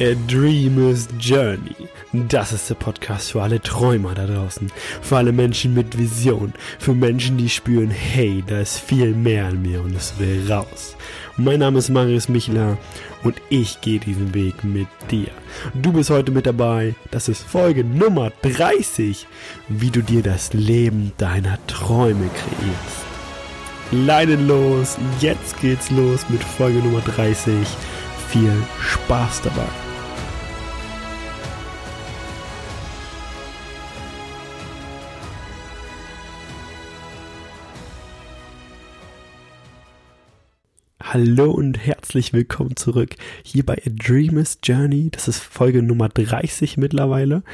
A Dreamer's Journey. Das ist der Podcast für alle Träumer da draußen. Für alle Menschen mit Vision. Für Menschen, die spüren, hey, da ist viel mehr an mir und es will raus. Mein Name ist Marius Michler und ich gehe diesen Weg mit dir. Du bist heute mit dabei. Das ist Folge Nummer 30. Wie du dir das Leben deiner Träume kreierst. Leinen los. Jetzt geht's los mit Folge Nummer 30. Viel Spaß dabei. Hallo und herzlich willkommen zurück hier bei A Dreamer's Journey. Das ist Folge Nummer 30 mittlerweile.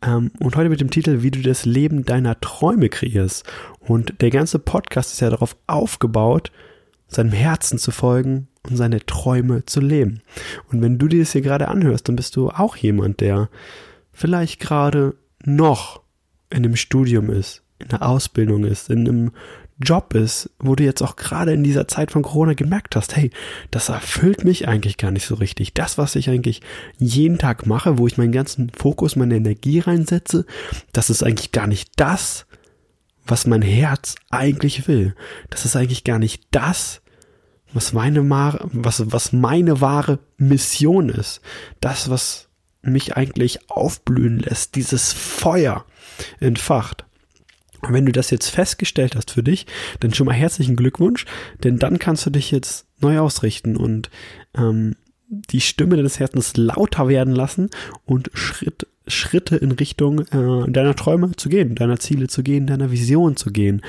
Ähm, und heute mit dem Titel, wie du das Leben deiner Träume kreierst. Und der ganze Podcast ist ja darauf aufgebaut, seinem Herzen zu folgen und seine Träume zu leben. Und wenn du dir das hier gerade anhörst, dann bist du auch jemand, der vielleicht gerade noch in einem Studium ist, in der Ausbildung ist, in einem Job ist, wo du jetzt auch gerade in dieser Zeit von Corona gemerkt hast, hey, das erfüllt mich eigentlich gar nicht so richtig. Das, was ich eigentlich jeden Tag mache, wo ich meinen ganzen Fokus, meine Energie reinsetze, das ist eigentlich gar nicht das, was mein Herz eigentlich will. Das ist eigentlich gar nicht das, was meine, was, was meine wahre Mission ist. Das, was mich eigentlich aufblühen lässt, dieses Feuer entfacht. Wenn du das jetzt festgestellt hast für dich, dann schon mal herzlichen Glückwunsch, denn dann kannst du dich jetzt neu ausrichten und ähm, die Stimme deines Herzens lauter werden lassen und Schritt, Schritte in Richtung äh, deiner Träume zu gehen, deiner Ziele zu gehen, deiner Vision zu gehen.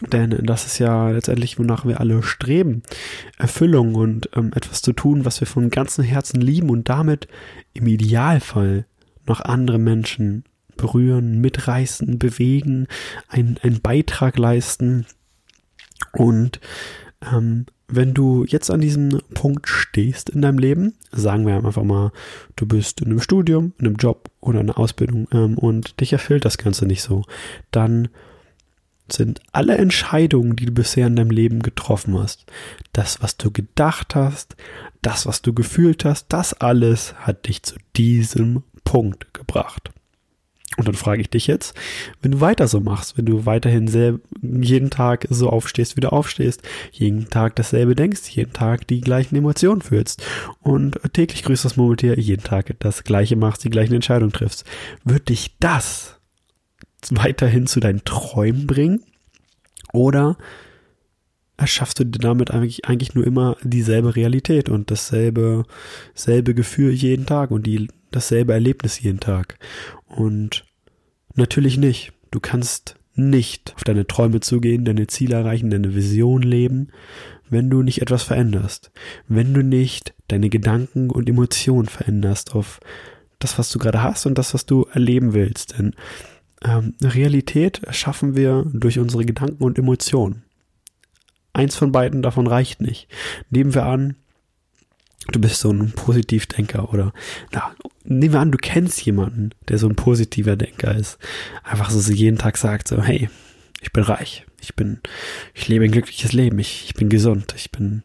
Denn das ist ja letztendlich, wonach wir alle streben. Erfüllung und ähm, etwas zu tun, was wir von ganzem Herzen lieben und damit im Idealfall noch andere Menschen berühren, mitreißen, bewegen, einen, einen Beitrag leisten. Und ähm, wenn du jetzt an diesem Punkt stehst in deinem Leben, sagen wir einfach mal, du bist in einem Studium, in einem Job oder einer Ausbildung ähm, und dich erfüllt das Ganze nicht so, dann sind alle Entscheidungen, die du bisher in deinem Leben getroffen hast, das, was du gedacht hast, das, was du gefühlt hast, das alles hat dich zu diesem Punkt gebracht. Und dann frage ich dich jetzt, wenn du weiter so machst, wenn du weiterhin sehr, jeden Tag so aufstehst, wie du aufstehst, jeden Tag dasselbe denkst, jeden Tag die gleichen Emotionen fühlst und täglich grüßt das Murmeltier, jeden Tag das gleiche machst, die gleichen Entscheidungen triffst, wird dich das weiterhin zu deinen Träumen bringen? Oder erschaffst du damit eigentlich, eigentlich nur immer dieselbe Realität und dasselbe, selbe Gefühl jeden Tag und die, dasselbe Erlebnis jeden Tag? Und natürlich nicht. Du kannst nicht auf deine Träume zugehen, deine Ziele erreichen, deine Vision leben, wenn du nicht etwas veränderst. Wenn du nicht deine Gedanken und Emotionen veränderst auf das, was du gerade hast und das, was du erleben willst. Denn ähm, Realität schaffen wir durch unsere Gedanken und Emotionen. Eins von beiden davon reicht nicht. Nehmen wir an, du bist so ein Positivdenker oder na, nehmen wir an, du kennst jemanden, der so ein positiver Denker ist. Einfach so, so jeden Tag sagt so, hey, ich bin reich, ich bin, ich lebe ein glückliches Leben, ich, ich bin gesund, ich bin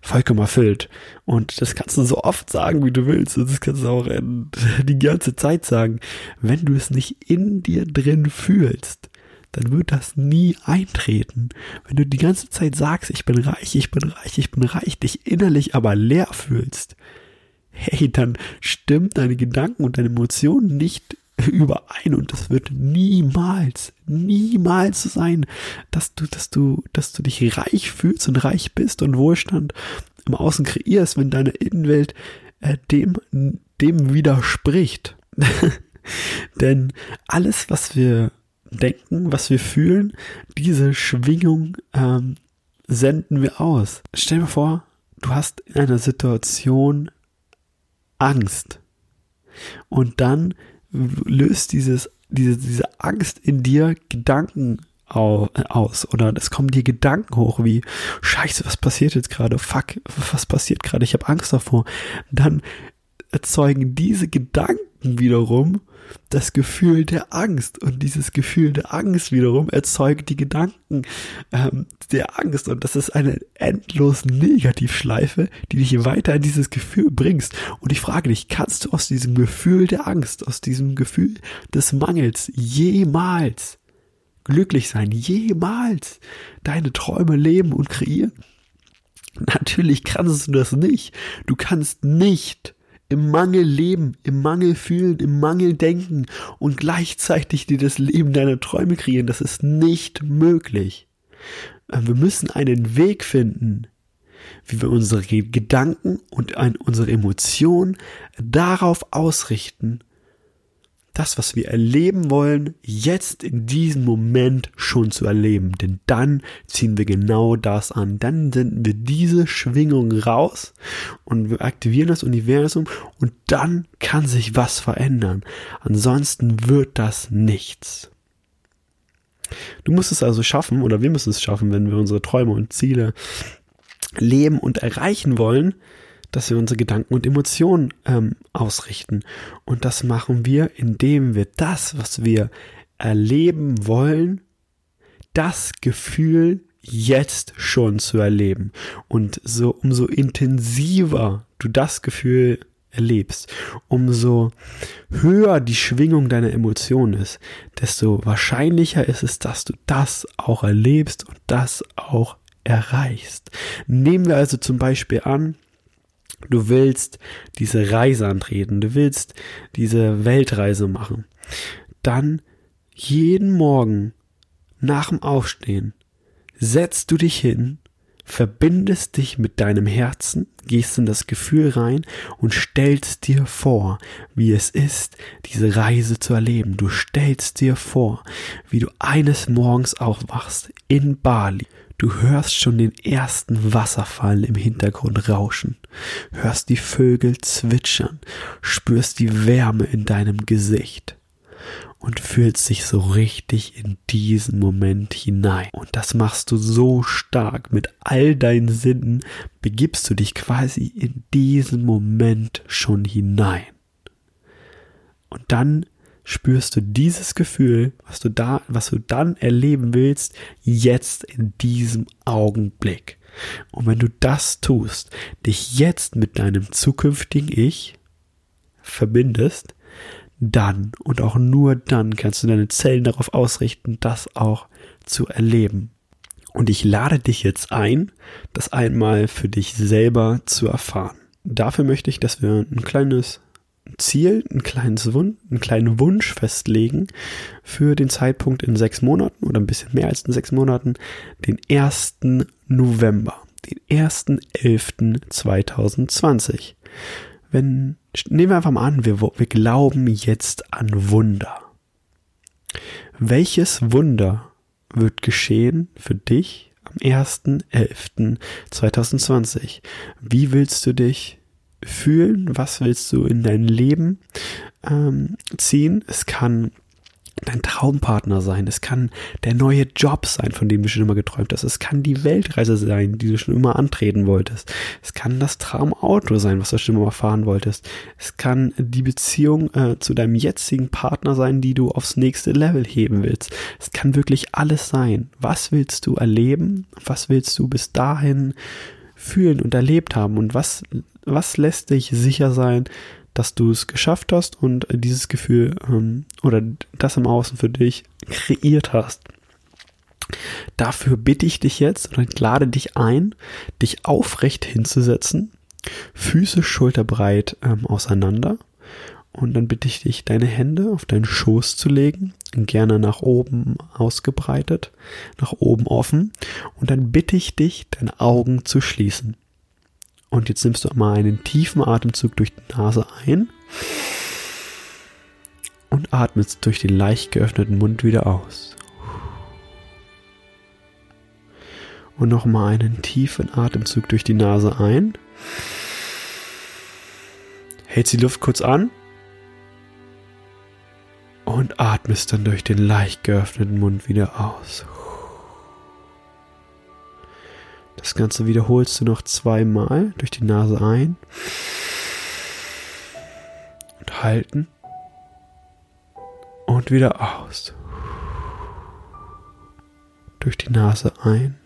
vollkommen erfüllt. Und das kannst du so oft sagen, wie du willst. Und das kannst du auch die ganze Zeit sagen. Wenn du es nicht in dir drin fühlst, dann wird das nie eintreten. Wenn du die ganze Zeit sagst, ich bin reich, ich bin reich, ich bin reich, dich innerlich aber leer fühlst, hey, dann stimmt deine Gedanken und deine Emotionen nicht überein und das wird niemals, niemals so sein, dass du, dass du, dass du dich reich fühlst und reich bist und Wohlstand im Außen kreierst, wenn deine Innenwelt äh, dem, dem widerspricht. Denn alles, was wir denken, was wir fühlen, diese Schwingung ähm, senden wir aus. Stell dir vor, du hast in einer Situation Angst. Und dann löst dieses, diese, diese Angst in dir Gedanken aus oder es kommen dir Gedanken hoch wie Scheiße, was passiert jetzt gerade? Fuck, was passiert gerade? Ich habe Angst davor. Dann erzeugen diese Gedanken wiederum das Gefühl der Angst. Und dieses Gefühl der Angst wiederum erzeugt die Gedanken ähm, der Angst. Und das ist eine endlos Negativschleife, die dich weiter in dieses Gefühl bringst. Und ich frage dich, kannst du aus diesem Gefühl der Angst, aus diesem Gefühl des Mangels jemals glücklich sein, jemals deine Träume leben und kreieren? Natürlich kannst du das nicht. Du kannst nicht im Mangel leben, im Mangel fühlen, im Mangel denken und gleichzeitig dir das Leben deiner Träume kreieren. Das ist nicht möglich. Äh, wir müssen einen Weg finden, wie wir unsere Gedanken und unsere Emotionen darauf ausrichten, das, was wir erleben wollen, jetzt in diesem Moment schon zu erleben. Denn dann ziehen wir genau das an. Dann senden wir diese Schwingung raus und wir aktivieren das Universum und dann kann sich was verändern. Ansonsten wird das nichts. Du musst es also schaffen, oder wir müssen es schaffen, wenn wir unsere Träume und Ziele leben und erreichen wollen, dass wir unsere Gedanken und Emotionen ähm, ausrichten. Und das machen wir, indem wir das, was wir erleben wollen, das Gefühl jetzt schon zu erleben. Und so umso intensiver du das Gefühl erlebst, umso höher die Schwingung deiner Emotionen ist, desto wahrscheinlicher ist es, dass du das auch erlebst und das auch erreichst. Nehmen wir also zum Beispiel an, Du willst diese Reise antreten, du willst diese Weltreise machen. Dann jeden Morgen nach dem Aufstehen setzt du dich hin, verbindest dich mit deinem Herzen, gehst in das Gefühl rein und stellst dir vor, wie es ist, diese Reise zu erleben. Du stellst dir vor, wie du eines Morgens aufwachst in Bali Du hörst schon den ersten Wasserfall im Hintergrund rauschen, hörst die Vögel zwitschern, spürst die Wärme in deinem Gesicht und fühlst dich so richtig in diesen Moment hinein. Und das machst du so stark mit all deinen Sinnen, begibst du dich quasi in diesen Moment schon hinein. Und dann spürst du dieses Gefühl, was du da, was du dann erleben willst, jetzt in diesem Augenblick. Und wenn du das tust, dich jetzt mit deinem zukünftigen Ich verbindest, dann und auch nur dann kannst du deine Zellen darauf ausrichten, das auch zu erleben. Und ich lade dich jetzt ein, das einmal für dich selber zu erfahren. Dafür möchte ich, dass wir ein kleines Ziel, ein kleines Wunsch, einen kleinen Wunsch festlegen für den Zeitpunkt in sechs Monaten oder ein bisschen mehr als in sechs Monaten, den 1. November, den 1.11.2020. Wenn, nehmen wir einfach mal an, wir, wir glauben jetzt an Wunder. Welches Wunder wird geschehen für dich am 1.11.2020? Wie willst du dich fühlen, was willst du in dein Leben ähm, ziehen. Es kann dein Traumpartner sein, es kann der neue Job sein, von dem du schon immer geträumt hast, es kann die Weltreise sein, die du schon immer antreten wolltest, es kann das Traumauto sein, was du schon immer fahren wolltest, es kann die Beziehung äh, zu deinem jetzigen Partner sein, die du aufs nächste Level heben willst, es kann wirklich alles sein. Was willst du erleben? Was willst du bis dahin fühlen und erlebt haben? Und was was lässt dich sicher sein, dass du es geschafft hast und dieses Gefühl ähm, oder das im Außen für dich kreiert hast. Dafür bitte ich dich jetzt und lade dich ein, dich aufrecht hinzusetzen, Füße schulterbreit ähm, auseinander und dann bitte ich dich, deine Hände auf deinen Schoß zu legen, gerne nach oben ausgebreitet, nach oben offen und dann bitte ich dich, deine Augen zu schließen. Und jetzt nimmst du mal einen tiefen Atemzug durch die Nase ein und atmest durch den leicht geöffneten Mund wieder aus. Und nochmal einen tiefen Atemzug durch die Nase ein. Hältst die Luft kurz an und atmest dann durch den leicht geöffneten Mund wieder aus. Das Ganze wiederholst du noch zweimal durch die Nase ein halten und wieder aus. Durch die Nase ein.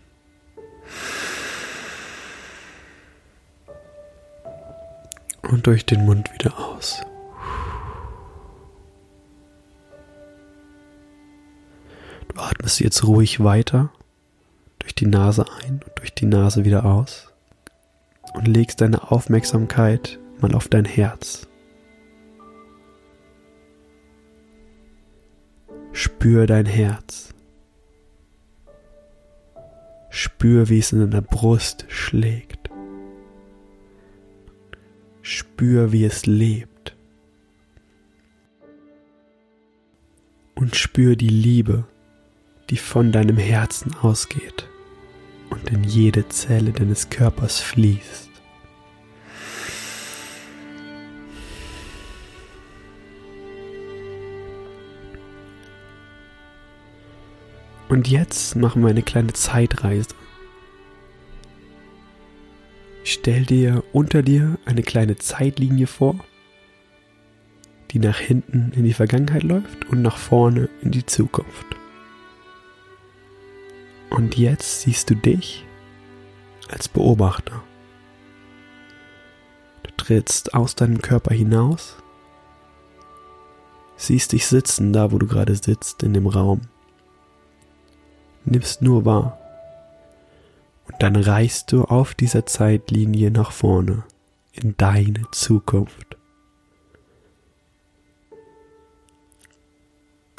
Und durch den Mund wieder aus. Du atmest jetzt ruhig weiter. Die Nase ein und durch die Nase wieder aus. Und legst deine Aufmerksamkeit mal auf dein Herz. Spür dein Herz. Spür, wie es in deiner Brust schlägt. Spür, wie es lebt. Und spür die Liebe, die von deinem Herzen ausgeht und in jede Zelle deines Körpers fließt. Und jetzt machen wir eine kleine Zeitreise. Stell dir unter dir eine kleine Zeitlinie vor, die nach hinten in die Vergangenheit läuft und nach vorne in die Zukunft. Und jetzt siehst du dich als Beobachter. Du trittst aus deinem Körper hinaus, siehst dich sitzen da, wo du gerade sitzt, in dem Raum nimmst nur wahr. Und dann reist du auf dieser Zeitlinie nach vorne in deine Zukunft.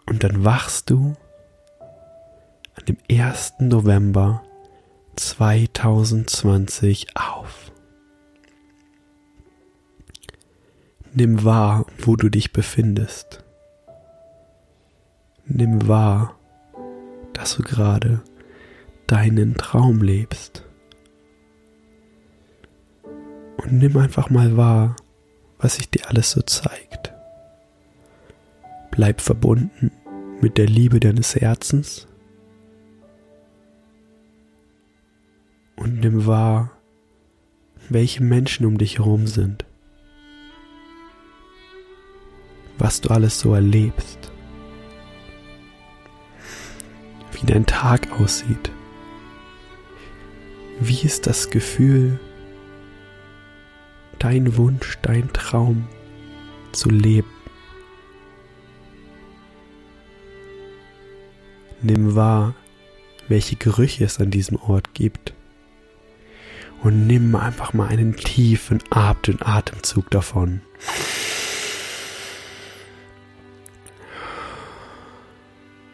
Und dann wachst du an dem 1. November 2020 auf. Nimm wahr, wo du dich befindest. Nimm wahr, dass du gerade deinen Traum lebst. Und nimm einfach mal wahr, was sich dir alles so zeigt. Bleib verbunden mit der Liebe deines Herzens nimm wahr, welche Menschen um dich herum sind, was du alles so erlebst. wie dein Tag aussieht. Wie ist das Gefühl, dein Wunsch, dein Traum zu leben? Nimm wahr, welche Gerüche es an diesem Ort gibt. Und nimm einfach mal einen tiefen Atemzug davon.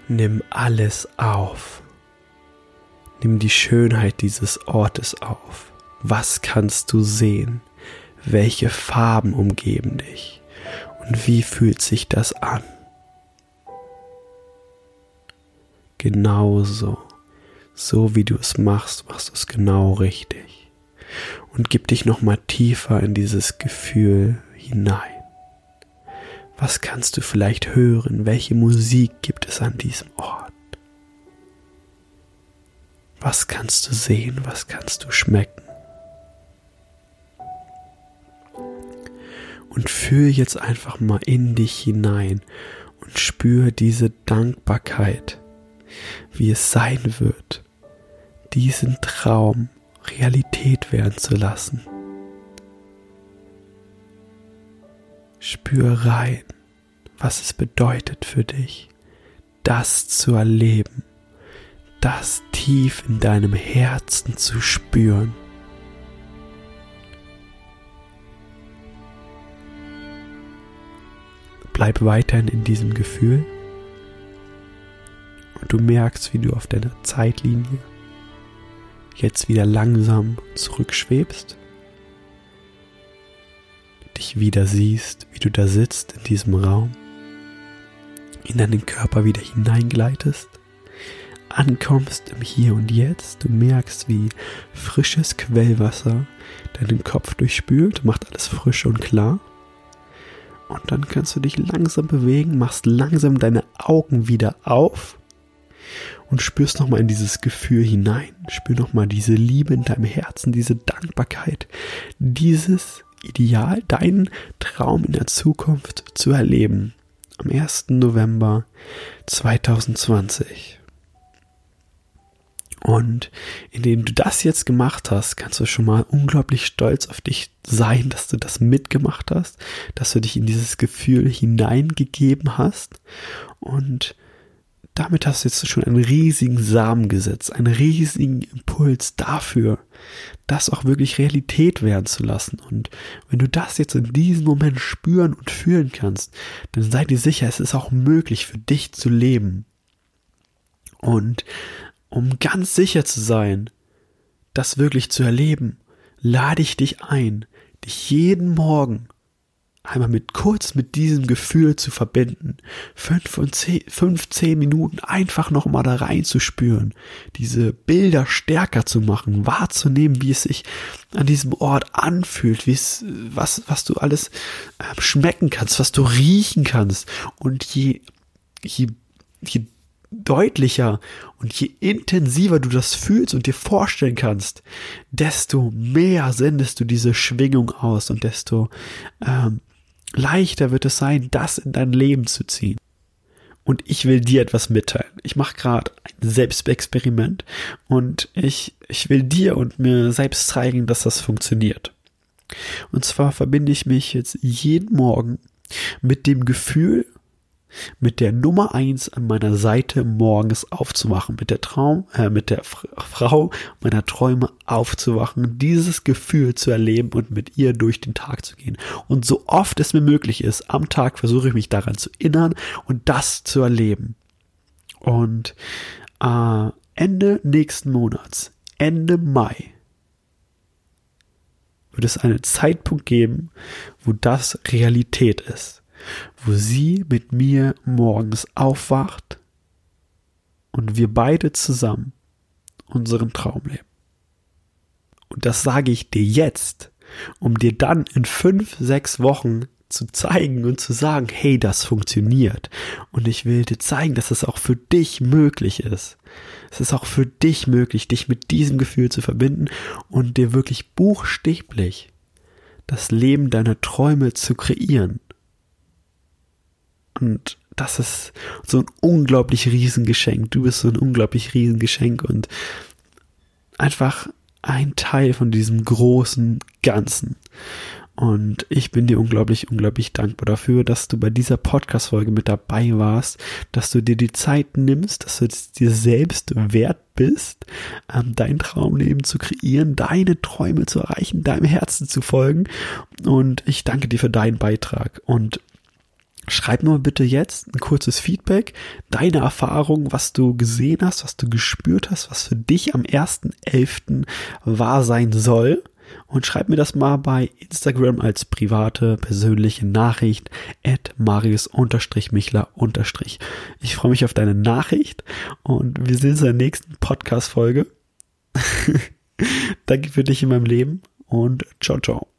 Nimm alles auf. Nimm die Schönheit dieses Ortes auf. Was kannst du sehen? Welche Farben umgeben dich? Und wie fühlt sich das an? Genauso. So wie du es machst, machst du es genau richtig. Und gib dich nochmal tiefer in dieses Gefühl hinein. Was kannst du vielleicht hören? Welche Musik gibt es an diesem Ort? Was kannst du sehen? Was kannst du schmecken? Und fühl jetzt einfach mal in dich hinein und spür diese Dankbarkeit, wie es sein wird, diesen Traum Realität werden zu lassen. Spür rein, was es bedeutet für dich, das zu erleben, das tief in deinem Herzen zu spüren. Bleib weiterhin in diesem Gefühl und du merkst, wie du auf deiner Zeitlinie jetzt wieder langsam zurückschwebst dich wieder siehst, wie du da sitzt in diesem Raum, in deinen Körper wieder hineingleitest, ankommst im Hier und Jetzt, du merkst, wie frisches Quellwasser deinen Kopf durchspült, macht alles frisch und klar. Und dann kannst du dich langsam bewegen, machst langsam deine Augen wieder auf und spürst nochmal in dieses Gefühl hinein. Spür nochmal diese Liebe in deinem Herzen, diese Dankbarkeit, dieses Ideal, deinen Traum in der Zukunft zu erleben. Am 1. November 2020. Und indem du das jetzt gemacht hast, kannst du schon mal unglaublich stolz auf dich sein, dass du das mitgemacht hast, dass du dich in dieses Gefühl hineingegeben hast. Und damit hast du jetzt schon einen riesigen Samen gesetzt, einen riesigen Impuls dafür, das auch wirklich Realität werden zu lassen. Und wenn du das jetzt in diesem Moment spüren und fühlen kannst, dann sei dir sicher, es ist auch möglich für dich zu leben. Und um ganz sicher zu sein, das wirklich zu erleben, lade ich dich ein, dich jeden Morgen einmal mit kurz mit diesem Gefühl zu verbinden, fünf und zehn, fünf, zehn Minuten einfach nochmal da reinzuspüren, diese Bilder stärker zu machen, wahrzunehmen, wie es sich an diesem Ort anfühlt, wie es, was, was du alles äh, schmecken kannst, was du riechen kannst. Und je, je, je deutlicher und je intensiver du das fühlst und dir vorstellen kannst, desto mehr sendest du diese Schwingung aus und desto ähm, leichter wird es sein, das in dein Leben zu ziehen. Und ich will dir etwas mitteilen. Ich mache gerade ein Selbstexperiment und ich, ich will dir und mir selbst zeigen, dass das funktioniert. Und zwar verbinde ich mich jetzt jeden Morgen mit dem Gefühl mit der Nummer eins an meiner Seite morgens aufzuwachen, mit der Traum, äh, mit der Frau meiner Träume aufzuwachen, dieses Gefühl zu erleben und mit ihr durch den Tag zu gehen. Und so oft es mir möglich ist, am Tag versuche ich mich daran zu erinnern und das zu erleben. Und äh, Ende nächsten Monats, Ende Mai, wird es einen Zeitpunkt geben, wo das Realität ist wo sie mit mir morgens aufwacht und wir beide zusammen unseren Traum leben. Und das sage ich dir jetzt, um dir dann in fünf, sechs Wochen zu zeigen und zu sagen, hey, das funktioniert. Und ich will dir zeigen, dass es auch für dich möglich ist. Es ist auch für dich möglich, dich mit diesem Gefühl zu verbinden und dir wirklich buchstäblich das Leben deiner Träume zu kreieren. Und das ist so ein unglaublich Riesengeschenk. Du bist so ein unglaublich Riesengeschenk und einfach ein Teil von diesem großen Ganzen. Und ich bin dir unglaublich, unglaublich dankbar dafür, dass du bei dieser Podcast-Folge mit dabei warst, dass du dir die Zeit nimmst, dass du dir selbst wert bist, ähm, dein Traumleben zu kreieren, deine Träume zu erreichen, deinem Herzen zu folgen. Und ich danke dir für deinen Beitrag. Und Schreib mir bitte jetzt ein kurzes Feedback, deine Erfahrung, was du gesehen hast, was du gespürt hast, was für dich am 1.11. wahr sein soll. Und schreib mir das mal bei Instagram als private, persönliche Nachricht at marius-michler- Ich freue mich auf deine Nachricht und wir sehen uns in der nächsten Podcast-Folge. Danke für dich in meinem Leben und ciao, ciao.